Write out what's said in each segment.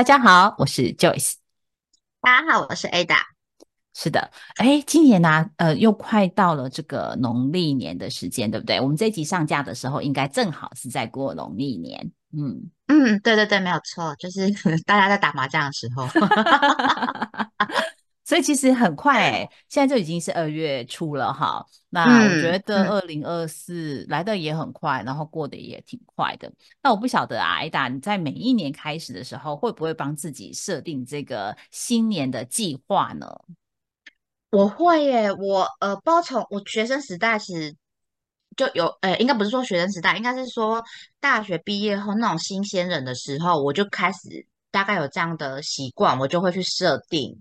大家好，我是 Joyce。大家好，我是 Ada。是的，哎，今年呢，呃，又快到了这个农历年的时间，对不对？我们这一集上架的时候，应该正好是在过农历年。嗯嗯，对对对，没有错，就是 大家在打麻将的时候。所以其实很快哎，现在就已经是二月初了哈。那我觉得二零二四来的也很快，然后过得也挺快的。那我不晓得啊，艾达，你在每一年开始的时候，会不会帮自己设定这个新年的计划呢？我会耶，我呃，包从我学生时代其实就有，呃，应该不是说学生时代，应该是说大学毕业后那种新鲜人的时候，我就开始大概有这样的习惯，我就会去设定。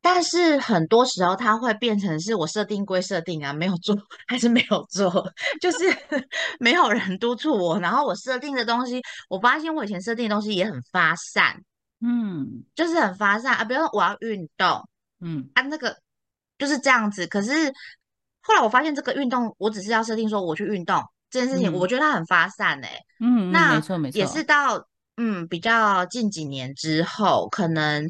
但是很多时候，它会变成是我设定归设定啊，没有做还是没有做，就是 没有人督促我。然后我设定的东西，我发现我以前设定的东西也很发散，嗯，就是很发散啊。比如说我要运动，嗯，啊，那个就是这样子。可是后来我发现，这个运动我只是要设定说我去运动这件事情，我觉得它很发散哎，嗯，那没错没错，也是到。嗯，比较近几年之后，可能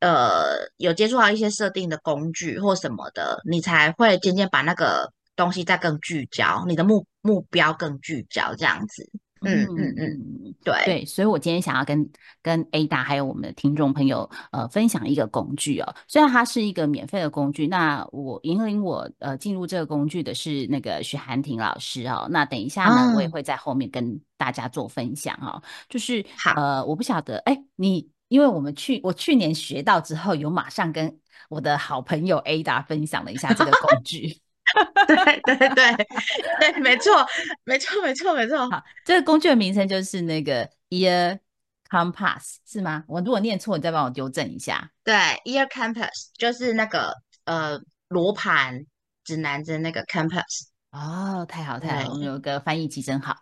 呃有接触到一些设定的工具或什么的，你才会渐渐把那个东西再更聚焦，你的目目标更聚焦这样子。嗯嗯嗯，对。对，所以我今天想要跟跟 Ada 还有我们的听众朋友呃分享一个工具哦，虽然它是一个免费的工具，那我引领我呃进入这个工具的是那个徐涵婷老师哦，那等一下呢，我也会在后面跟大家做分享哦，就是呃我不晓得哎你，因为我们去我去年学到之后，有马上跟我的好朋友 Ada 分享了一下这个工具。对 对对对，没错没错没错没错。好，这个工具的名称就是那个 Ear Compass 是吗？我如果念错，你再帮我纠正一下。对，Ear Compass 就是那个呃罗盘指南针那个 Compass。哦，太好太好，我们有个翻译机真好。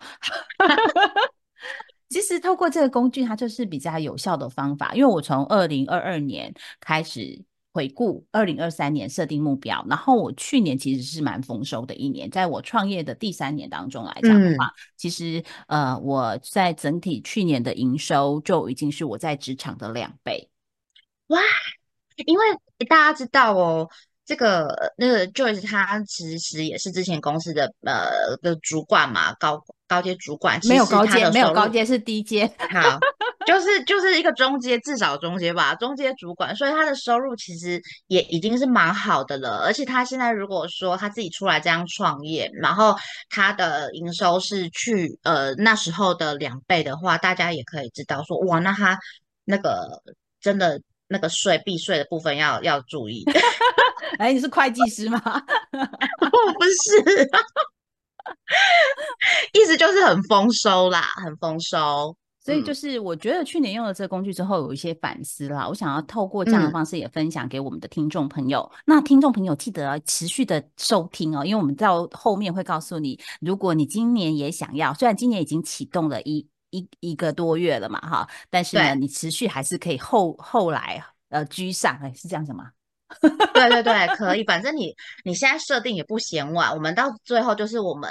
其实透过这个工具，它就是比较有效的方法，因为我从二零二二年开始。回顾二零二三年设定目标，然后我去年其实是蛮丰收的一年，在我创业的第三年当中来讲的话，其实呃我在整体去年的营收就已经是我在职场的两倍。哇，因为大家知道哦。这个那个 Joyce 他其实也是之前公司的呃的主管嘛，高高阶主管，没有高阶，没有高阶是低阶，好，就是就是一个中介，至少中介吧，中介主管，所以他的收入其实也已经是蛮好的了，而且他现在如果说他自己出来这样创业，然后他的营收是去呃那时候的两倍的话，大家也可以知道说，哇，那他那个真的那个税避税的部分要要注意。哎，你是会计师吗？我不是，意思就是很丰收啦，很丰收。所以就是我觉得去年用了这个工具之后，有一些反思啦。我想要透过这样的方式也分享给我们的听众朋友。那听众朋友记得要持续的收听哦，因为我们到后面会告诉你，如果你今年也想要，虽然今年已经启动了一一一个多月了嘛，哈，但是呢，你持续还是可以后后来呃居上，哎，是这样子吗？对对对，可以。反正你你现在设定也不嫌晚，我们到最后就是我们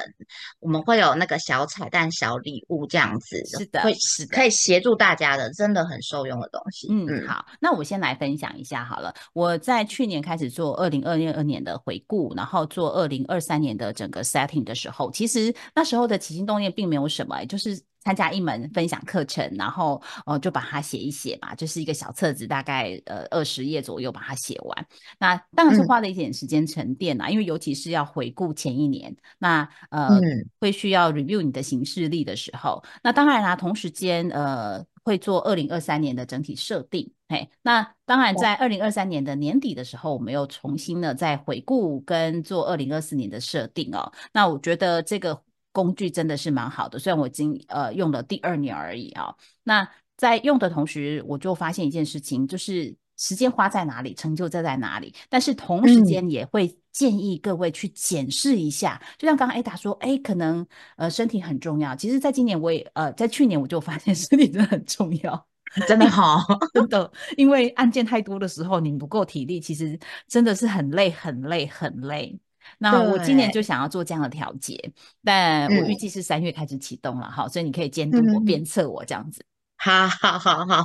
我们会有那个小彩蛋、小礼物这样子，是的，会是可以协助大家的，真的很受用的东西。嗯，好，那我先来分享一下好了。我在去年开始做二零二二年的回顾，然后做二零二三年的整个 setting 的时候，其实那时候的起心动念并没有什么，就是。参加一门分享课程，然后哦就把它写一写嘛，就是一个小册子，大概呃二十页左右把它写完。那当然是花了一点时间沉淀啊，因为尤其是要回顾前一年，那呃会需要 review 你的行事历的时候，那当然啦，同时间呃会做二零二三年的整体设定。嘿，那当然在二零二三年的年底的时候，我们又重新呢再回顾跟做二零二四年的设定哦。那我觉得这个。工具真的是蛮好的，虽然我已经呃用了第二年而已啊。那在用的同时，我就发现一件事情，就是时间花在哪里，成就在在哪里。但是同时间也会建议各位去检视一下，就像刚刚 Ada 说，哎，可能呃身体很重要。其实，在今年我也呃在去年我就发现身体真的很重要，真的好，真的，因为案件太多的时候，你不够体力，其实真的是很累，很累，很累。那我今年就想要做这样的调节，但我预计是三月开始启动了，好，所以你可以监督我、鞭策我这样子。好好好好。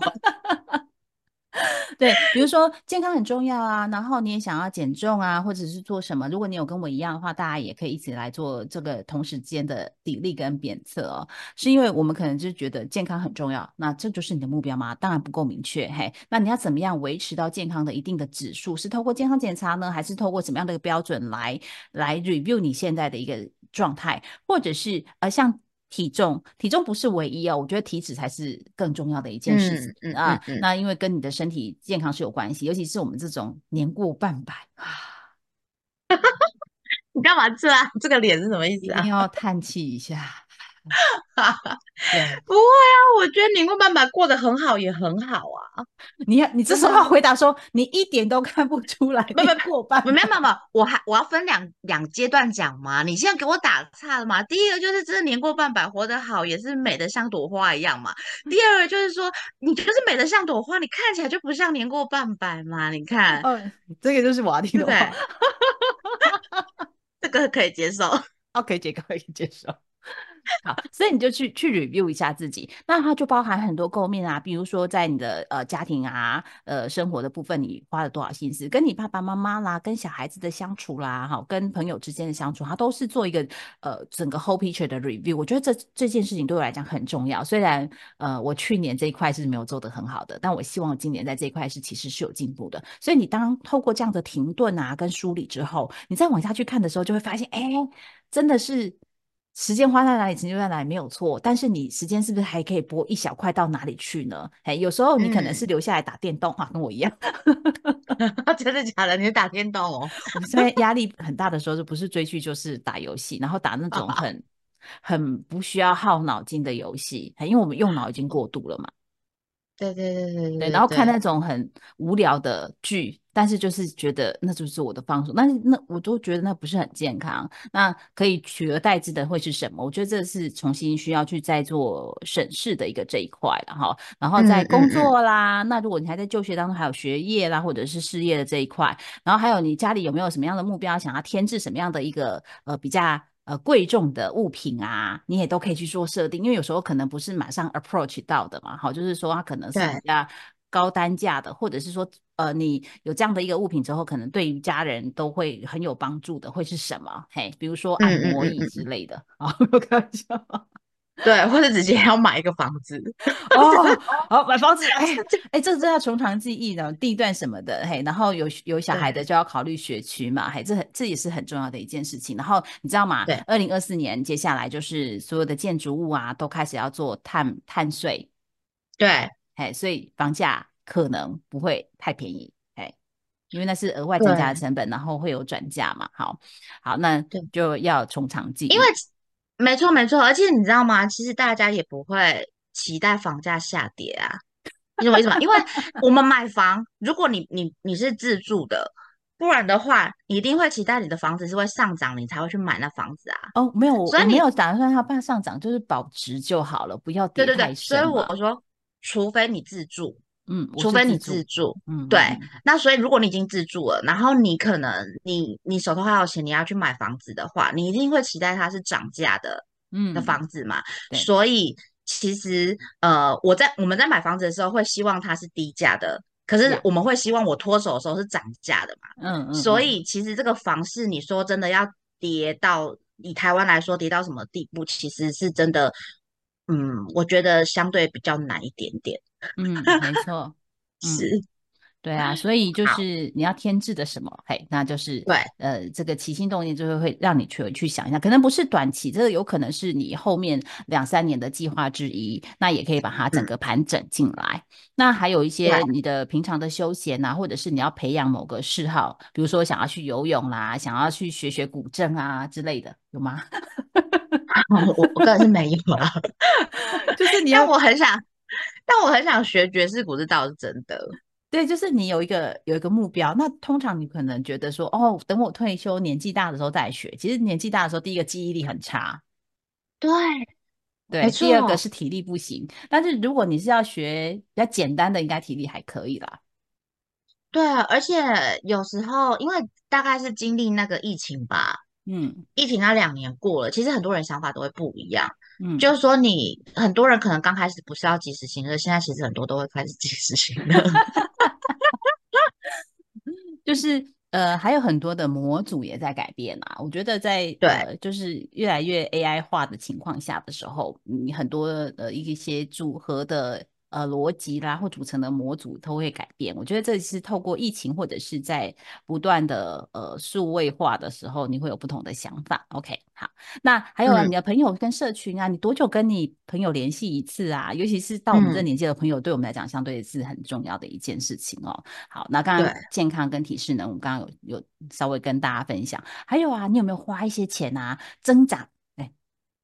对，比如说健康很重要啊，然后你也想要减重啊，或者是做什么？如果你有跟我一样的话，大家也可以一起来做这个同时间的砥砺跟鞭策哦。是因为我们可能就觉得健康很重要，那这就是你的目标吗？当然不够明确，嘿，那你要怎么样维持到健康的一定的指数？是透过健康检查呢，还是透过什么样的一个标准来来 review 你现在的一个状态，或者是呃像？体重，体重不是唯一哦，我觉得体脂才是更重要的一件事情啊。那因为跟你的身体健康是有关系，尤其是我们这种年过半百啊。你干嘛这啊？这个脸是什么意思啊？一定要叹气一下。不会啊，我觉得年过半百过得很好，也很好啊。你你这时候要回答说，你一点都看不出来，没没过半，没有没有，我还我要分两两阶段讲嘛。你现在给我打岔了嘛？第一个就是真的年过半百，活得好，也是美的像朵花一样嘛。第二个就是说，你就是美的像朵花，你看起来就不像年过半百嘛。你看，这个就是我要听的话，这个可以接受，OK，这个可以接受。好，所以你就去去 review 一下自己，那它就包含很多构面啊，比如说在你的呃家庭啊，呃生活的部分，你花了多少心思，跟你爸爸妈妈啦，跟小孩子的相处啦，哈，跟朋友之间的相处，它都是做一个呃整个 whole picture 的 review。我觉得这这件事情对我来讲很重要。虽然呃我去年这一块是没有做得很好的，但我希望今年在这一块是其实是有进步的。所以你当透过这样的停顿啊跟梳理之后，你再往下去看的时候，就会发现，哎，真的是。时间花在哪里，成就在哪里，没有错。但是你时间是不是还可以拨一小块到哪里去呢？哎，有时候你可能是留下来打电动啊，跟我一样。真的假的？你打电动哦？我们现在压力很大的时候，就不是追剧就是打游戏，然后打那种很很不需要耗脑筋的游戏，因为我们用脑已经过度了嘛。对对对对对，然后看那种很无聊的剧，但是就是觉得那就是我的放松，但是那我都觉得那不是很健康。那可以取而代之的会是什么？我觉得这是重新需要去再做审视的一个这一块了哈。然后在工作啦，那如果你还在就学当中，还有学业啦，或者是事业的这一块，然后还有你家里有没有什么样的目标，想要添置什么样的一个呃比较。呃，贵重的物品啊，你也都可以去做设定，因为有时候可能不是马上 approach 到的嘛，好，就是说它可能是比较高单价的，或者是说，呃，你有这样的一个物品之后，可能对于家人都会很有帮助的，会是什么？嘿，比如说按摩椅之类的啊，我开玩笑。对，或者直接要买一个房子哦，好买房子，哎哎，这 这要从长计议呢地段什么的，嘿，然后有有小孩的就要考虑学区嘛，嘿，这很这也是很重要的一件事情。然后你知道吗？对，二零二四年接下来就是所有的建筑物啊都开始要做碳碳税，对，嘿，所以房价可能不会太便宜，嘿，因为那是额外增加的成本，然后会有转嫁嘛，好好，那就要从长计，因为。没错，没错，而且你知道吗？其实大家也不会期待房价下跌啊，你懂我意思吗？因为我们买房，如果你你你是自住的，不然的话，你一定会期待你的房子是会上涨，你才会去买那房子啊。哦，没有，所以你没有打算它不上涨，就是保值就好了，不要跌太深。所以我说，除非你自住。嗯，除非你自住，嗯，对，那所以如果你已经自住了，然后你可能你你手头还有钱，你要去买房子的话，你一定会期待它是涨价的，嗯，的房子嘛。所以其实呃，我在我们在买房子的时候会希望它是低价的，可是我们会希望我脱手的时候是涨价的嘛。嗯嗯。所以其实这个房市，你说真的要跌到以台湾来说跌到什么地步，其实是真的，嗯，我觉得相对比较难一点点。嗯，没错，是，对啊，所以就是你要添置的什么，嘿，那就是对，呃，这个起心动念就会会让你去去想一下，可能不是短期，这个有可能是你后面两三年的计划之一，那也可以把它整个盘整进来。那还有一些你的平常的休闲啊，或者是你要培养某个嗜好，比如说想要去游泳啦，想要去学学古筝啊之类的，有吗？我我个人是没有啊，就是你要，我很想。但我很想学爵士鼓，这倒是真的。对，就是你有一个有一个目标。那通常你可能觉得说，哦，等我退休年纪大的时候再学。其实年纪大的时候，第一个记忆力很差，对对。第二个是体力不行。但是如果你是要学比较简单的，应该体力还可以啦。对啊，而且有时候因为大概是经历那个疫情吧，嗯，疫情那两年过了，其实很多人想法都会不一样。嗯，就是说，你很多人可能刚开始不是要及时行乐，现在其实很多都会开始及时行乐。就是呃，还有很多的模组也在改变啊。我觉得在呃，就是越来越 AI 化的情况下的时候，你很多的一些组合的。呃，逻辑啦或组成的模组都会改变。我觉得这是透过疫情或者是在不断的呃数位化的时候，你会有不同的想法。OK，好，那还有你的朋友跟社群啊，你多久跟你朋友联系一次啊？尤其是到我们这年纪的朋友，对我们来讲相对是很重要的一件事情哦。好，那刚刚健康跟体适能，我们刚刚有有稍微跟大家分享。还有啊，你有没有花一些钱啊，增长？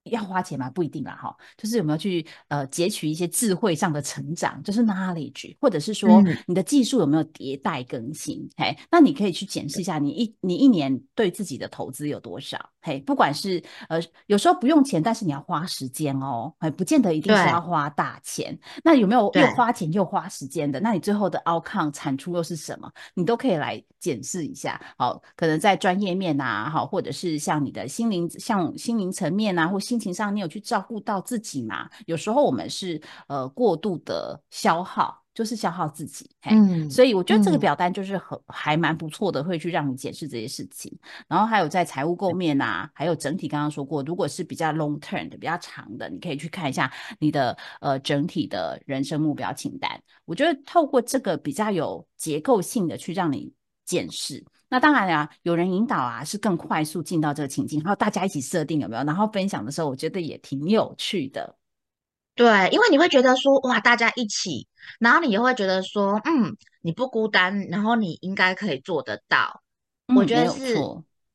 要花钱吗？不一定啦，哈，就是有没有去呃截取一些智慧上的成长，就是 knowledge，或者是说你的技术有没有迭代更新？嘿，那你可以去检视一下，你一你一年对自己的投资有多少？嘿，不管是呃有时候不用钱，但是你要花时间哦，哎，不见得一定是要花大钱。那有没有又花钱又花时间的？那你最后的 outcome 产出又是什么？你都可以来检视一下。好，可能在专业面啊，好，或者是像你的心灵，像心灵层面啊，或心情上，你有去照顾到自己吗？有时候我们是呃过度的消耗，就是消耗自己。嗯，所以我觉得这个表单就是很还蛮不错的，会去让你检视这些事情。然后还有在财务构面啊，还有整体刚刚说过，如果是比较 long term 的、比较长的，你可以去看一下你的呃整体的人生目标清单。我觉得透过这个比较有结构性的去让你检视。那当然啊，有人引导啊，是更快速进到这个情境，然后大家一起设定有没有？然后分享的时候，我觉得也挺有趣的。对，因为你会觉得说，哇，大家一起，然后你也会觉得说，嗯，你不孤单，然后你应该可以做得到。我觉得是，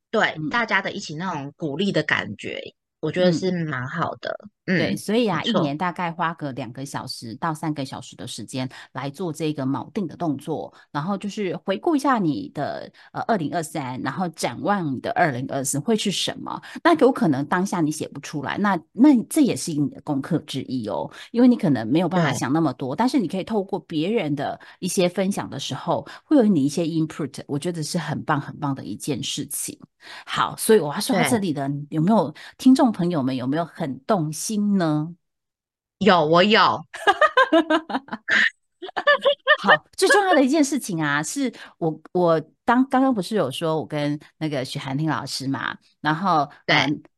对，大家的一起那种鼓励的感觉。我觉得是蛮好的，对，所以啊，一年大概花个两个小时到三个小时的时间来做这个锚定的动作，然后就是回顾一下你的呃二零二三，然后展望你的二零二四会是什么？那有可能当下你写不出来，那那这也是你的功课之一哦，因为你可能没有办法想那么多，但是你可以透过别人的一些分享的时候，会有你一些 input，我觉得是很棒很棒的一件事情。好，所以我要说到这里的，有没有听众朋友们有没有很动心呢？有，我有。好，最重要的一件事情啊，是我我当刚刚不是有说我跟那个许寒听老师嘛，然后对。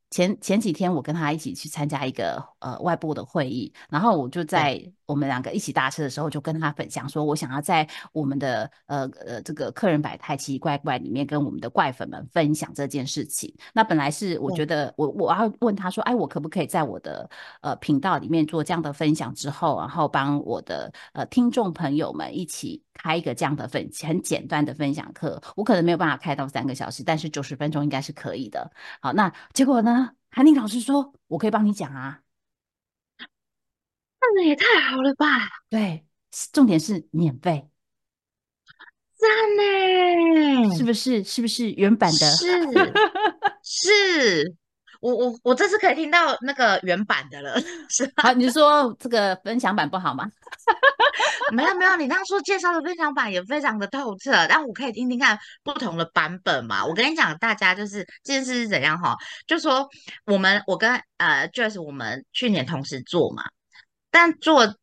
前前几天我跟他一起去参加一个呃外部的会议，然后我就在我们两个一起搭车的时候，就跟他分享说，我想要在我们的呃呃这个客人百态奇奇怪怪里面跟我们的怪粉们分享这件事情。那本来是我觉得我我要问他说，哎，我可不可以在我的呃频道里面做这样的分享之后，然后帮我的呃听众朋友们一起开一个这样的分很简单的分享课？我可能没有办法开到三个小时，但是九十分钟应该是可以的。好，那结果呢？韩宁老师说：“我可以帮你讲啊，那也太好了吧？对，重点是免费，赞呢，是不是？是不是原版的？是，是我我我这次可以听到那个原版的了，是好，你说这个分享版不好吗？” 没有没有，你刚刚说介绍的分享版也非常的透彻，但我可以听听看不同的版本嘛？我跟你讲，大家就是这件事是怎样哈？就说我们我跟呃 Joyce 我们去年同时做嘛，但做。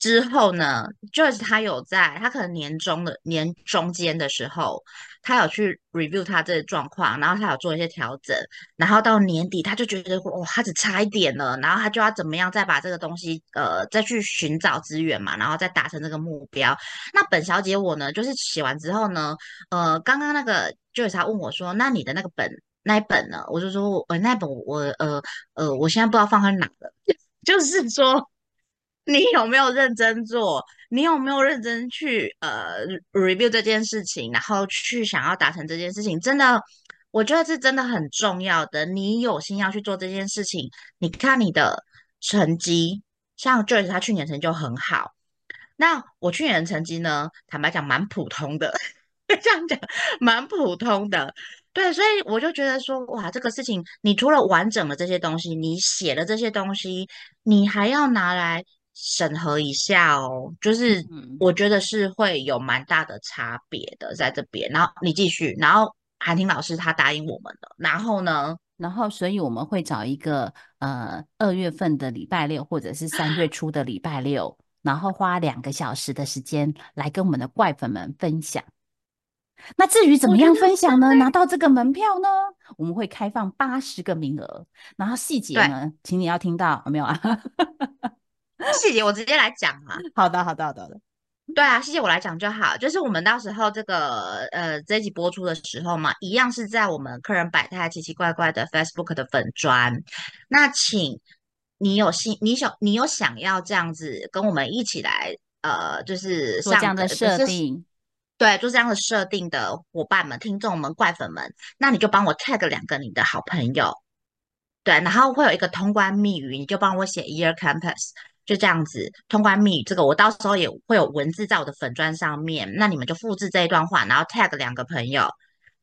之后呢，Joyce 他有在，他可能年中的年中间的时候，他有去 review 他这个状况，然后他有做一些调整，然后到年底他就觉得哇，他只差一点了，然后他就要怎么样再把这个东西呃再去寻找资源嘛，然后再达成这个目标。那本小姐我呢，就是写完之后呢，呃，刚刚那个 Joyce 他问我说，那你的那个本那一本呢？我就说，呃，那本我呃呃，我现在不知道放在哪了，就是说。你有没有认真做？你有没有认真去呃 review 这件事情，然后去想要达成这件事情？真的，我觉得是真的很重要的。你有心要去做这件事情，你看你的成绩，像 Joyce 他去年成绩就很好，那我去年的成绩呢，坦白讲蛮普通的，这样讲蛮普通的。对，所以我就觉得说，哇，这个事情，你除了完整的这些东西，你写的这些东西，你还要拿来。审核一下哦，就是我觉得是会有蛮大的差别的在这边。然后你继续，然后韩婷老师他答应我们了，然后呢，然后所以我们会找一个呃二月份的礼拜六或者是三月初的礼拜六，然后花两个小时的时间来跟我们的怪粉们分享。那至于怎么样分享呢？拿到这个门票呢？我们会开放八十个名额，然后细节呢，请你要听到有没有啊？细节我直接来讲嘛。好的，好的，好的，好的。对啊，谢谢我来讲就好。就是我们到时候这个呃这一集播出的时候嘛，一样是在我们客人百态奇奇怪怪的 Facebook 的粉砖。那请你有心，你想你有想要这样子跟我们一起来呃，就是上做这样的设定，对，做这样的设定的伙伴们、听众们、怪粉们，那你就帮我 tag 两个你的好朋友，对，然后会有一个通关密语，你就帮我写 Year Campus，就这样子通关密语。这个我到时候也会有文字在我的粉砖上面，那你们就复制这一段话，然后 tag 两个朋友，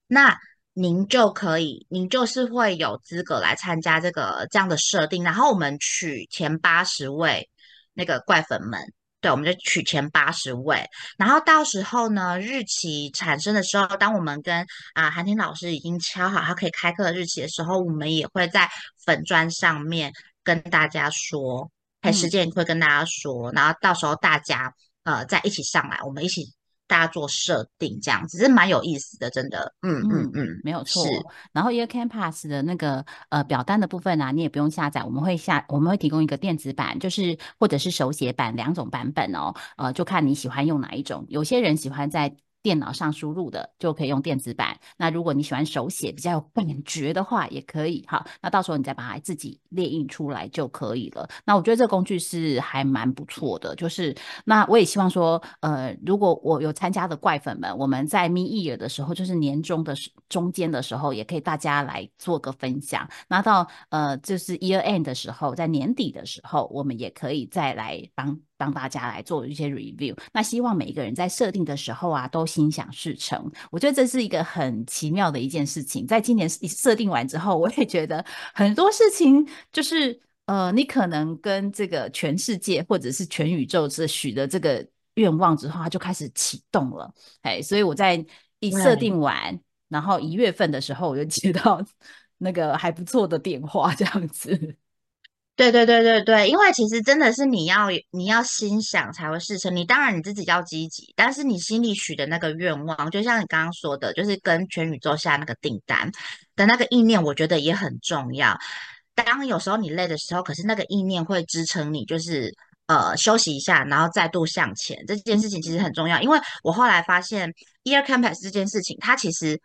那您就可以，您就是会有资格来参加这个这样的设定。然后我们取前八十位那个怪粉们，对，我们就取前八十位。然后到时候呢，日期产生的时候，当我们跟啊韩婷老师已经敲好他可以开课的日期的时候，我们也会在粉砖上面跟大家说，还时嗯间会跟大家说，然后到时候大家呃再一起上来，我们一起大家做设定，这样子是蛮有意思的，真的，嗯嗯嗯，嗯，没有错是。然后 Year Campus 的那个呃表单的部分啊，你也不用下载，我们会下我们会提供一个电子版，就是或者是手写版两种版本哦，呃，就看你喜欢用哪一种。有些人喜欢在电脑上输入的，就可以用电子版。那如果你喜欢手写比较有感觉的话，也可以。好，那到时候你再把它自己列印出来就可以了。那我觉得这个工具是还蛮不错的，就是那我也希望说，呃，如果我有参加的怪粉们，我们在 Me Year 的时候，就是年终的时中间的时候，也可以大家来做个分享。那到呃，就是 Year End 的时候，在年底的时候，我们也可以再来帮帮大家来做一些 review。那希望每一个人在设定的时候啊，都心想事成。我觉得这是一个很奇妙的一件事情。在今年设定完之后，我也觉得很多事情就是。呃，你可能跟这个全世界或者是全宇宙这许的这个愿望之后，它就开始启动了。哎，所以我在一设定完，然后一月份的时候，我就接到 那个还不错的电话，这样子。对对对对对，因为其实真的是你要你要心想才会事成。你当然你自己要积极，但是你心里许的那个愿望，就像你刚刚说的，就是跟全宇宙下那个订单的那个意念，我觉得也很重要。当有时候你累的时候，可是那个意念会支撑你，就是呃休息一下，然后再度向前。这件事情其实很重要，因为我后来发现 Ear Campus 这件事情，它其实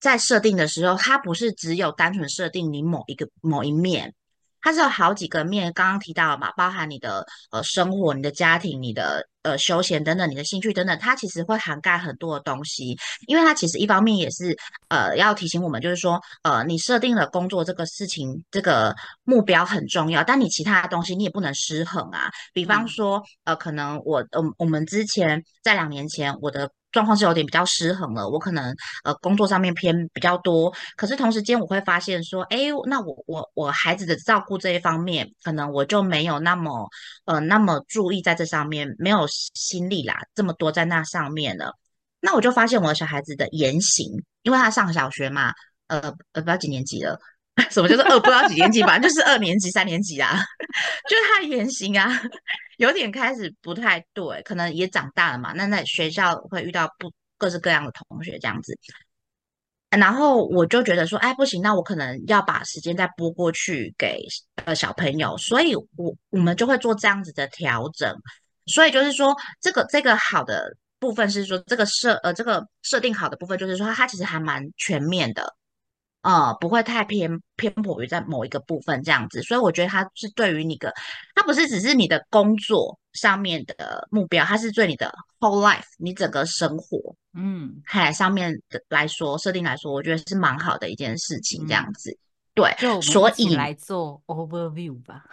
在设定的时候，它不是只有单纯设定你某一个某一面。它是有好几个面，刚刚提到了嘛，包含你的呃生活、你的家庭、你的呃休闲等等，你的兴趣等等，它其实会涵盖很多的东西。因为它其实一方面也是呃要提醒我们，就是说呃你设定了工作这个事情，这个目标很重要，但你其他的东西你也不能失衡啊。比方嗯说呃可能我嗯、我们之前在两年前我的。状况是有点比较失衡了，我可能呃工作上面偏比较多，可是同时间我会发现说，哎，那我我我孩子的照顾这一方面，可能我就没有那么呃那么注意在这上面，没有心力啦，这么多在那上面了。那我就发现我的小孩子的言行，因为他上小学嘛，呃呃不知道几年级了，什么叫做二不知道几年级，反正就是二年级、三年级啊，就是他的言行啊，有点开始不太对，可能也长大了嘛，那在学校会遇到不各式各样的同学这样子。然后我就觉得说，哎，不行，那我可能要把时间再拨过去给呃小朋友，所以我我们就会做这样子的调整。所以就是说，这个这个好的部分是说，这个设呃这个设定好的部分就是说，它其实还蛮全面的。呃，不会太偏偏颇于在某一个部分这样子，所以我觉得它是对于你的，它不是只是你的工作上面的目标，它是对你的 whole life，你整个生活，嗯还上面的来说，设定来说，我觉得是蛮好的一件事情，这样嗯，子。对，就所以来做 overview 吧。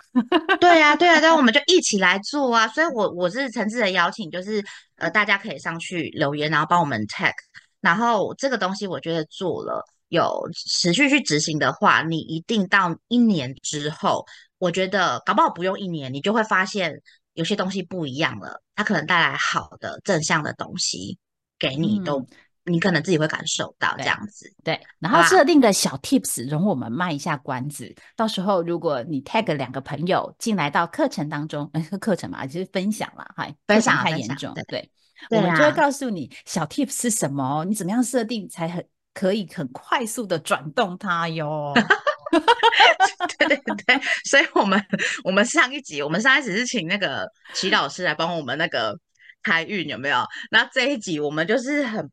对啊，对啊，对啊，我们就一起来做啊！所以我，我是诚挚的邀请，就是呃，大家可以上去留言，然后帮我们 tag。然后这个东西，我觉得做了有持续去执行的话，你一定到一年之后，我觉得搞不好不用一年，你就会发现有些东西不一样了，它可能带来好的正向的东西给你，都嗯，你可能自己会感受到这对。样子，对，然？后设定的小 tips，容我们卖一下关子。到时候如果你 tag 两个朋友进来到课程当中，呃，课程嘛，就是分享啦，嗨，分享太严重，对，对。我们就会告诉你小 tips 是什么，你怎么样设定才很可以很快速的转动它哟。对对对，所以我们我们上一集，我们上一集是请那个齐老师来帮我们那个开运，有没有？那这一集我们就是很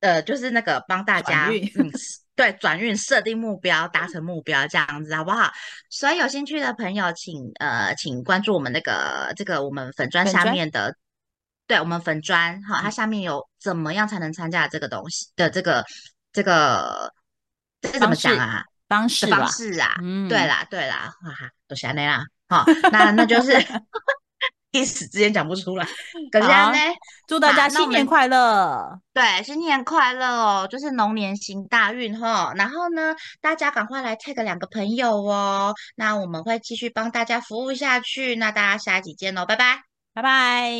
呃，就是那个帮大家嗯，对，转运设定目标，达成目标这样子，好不好？所以有兴趣的朋友，请呃，请关注我们那个这个我们粉砖下面的，对我们粉砖哈，它下面有怎么样才能参加这个东西的这个这个这怎么讲啊？方式方式啊，嗯，对啦，对啦，哈哈，都是安内啦，好，那那就是 一时之间讲不出来，可是安内，祝大家新年快乐，对，新年快乐哦，就是龙年行大运哈，然后呢，大家赶快来 take 两个朋友哦，那我们会继续帮大家服务下去，那大家下一集见喽，拜拜，拜拜。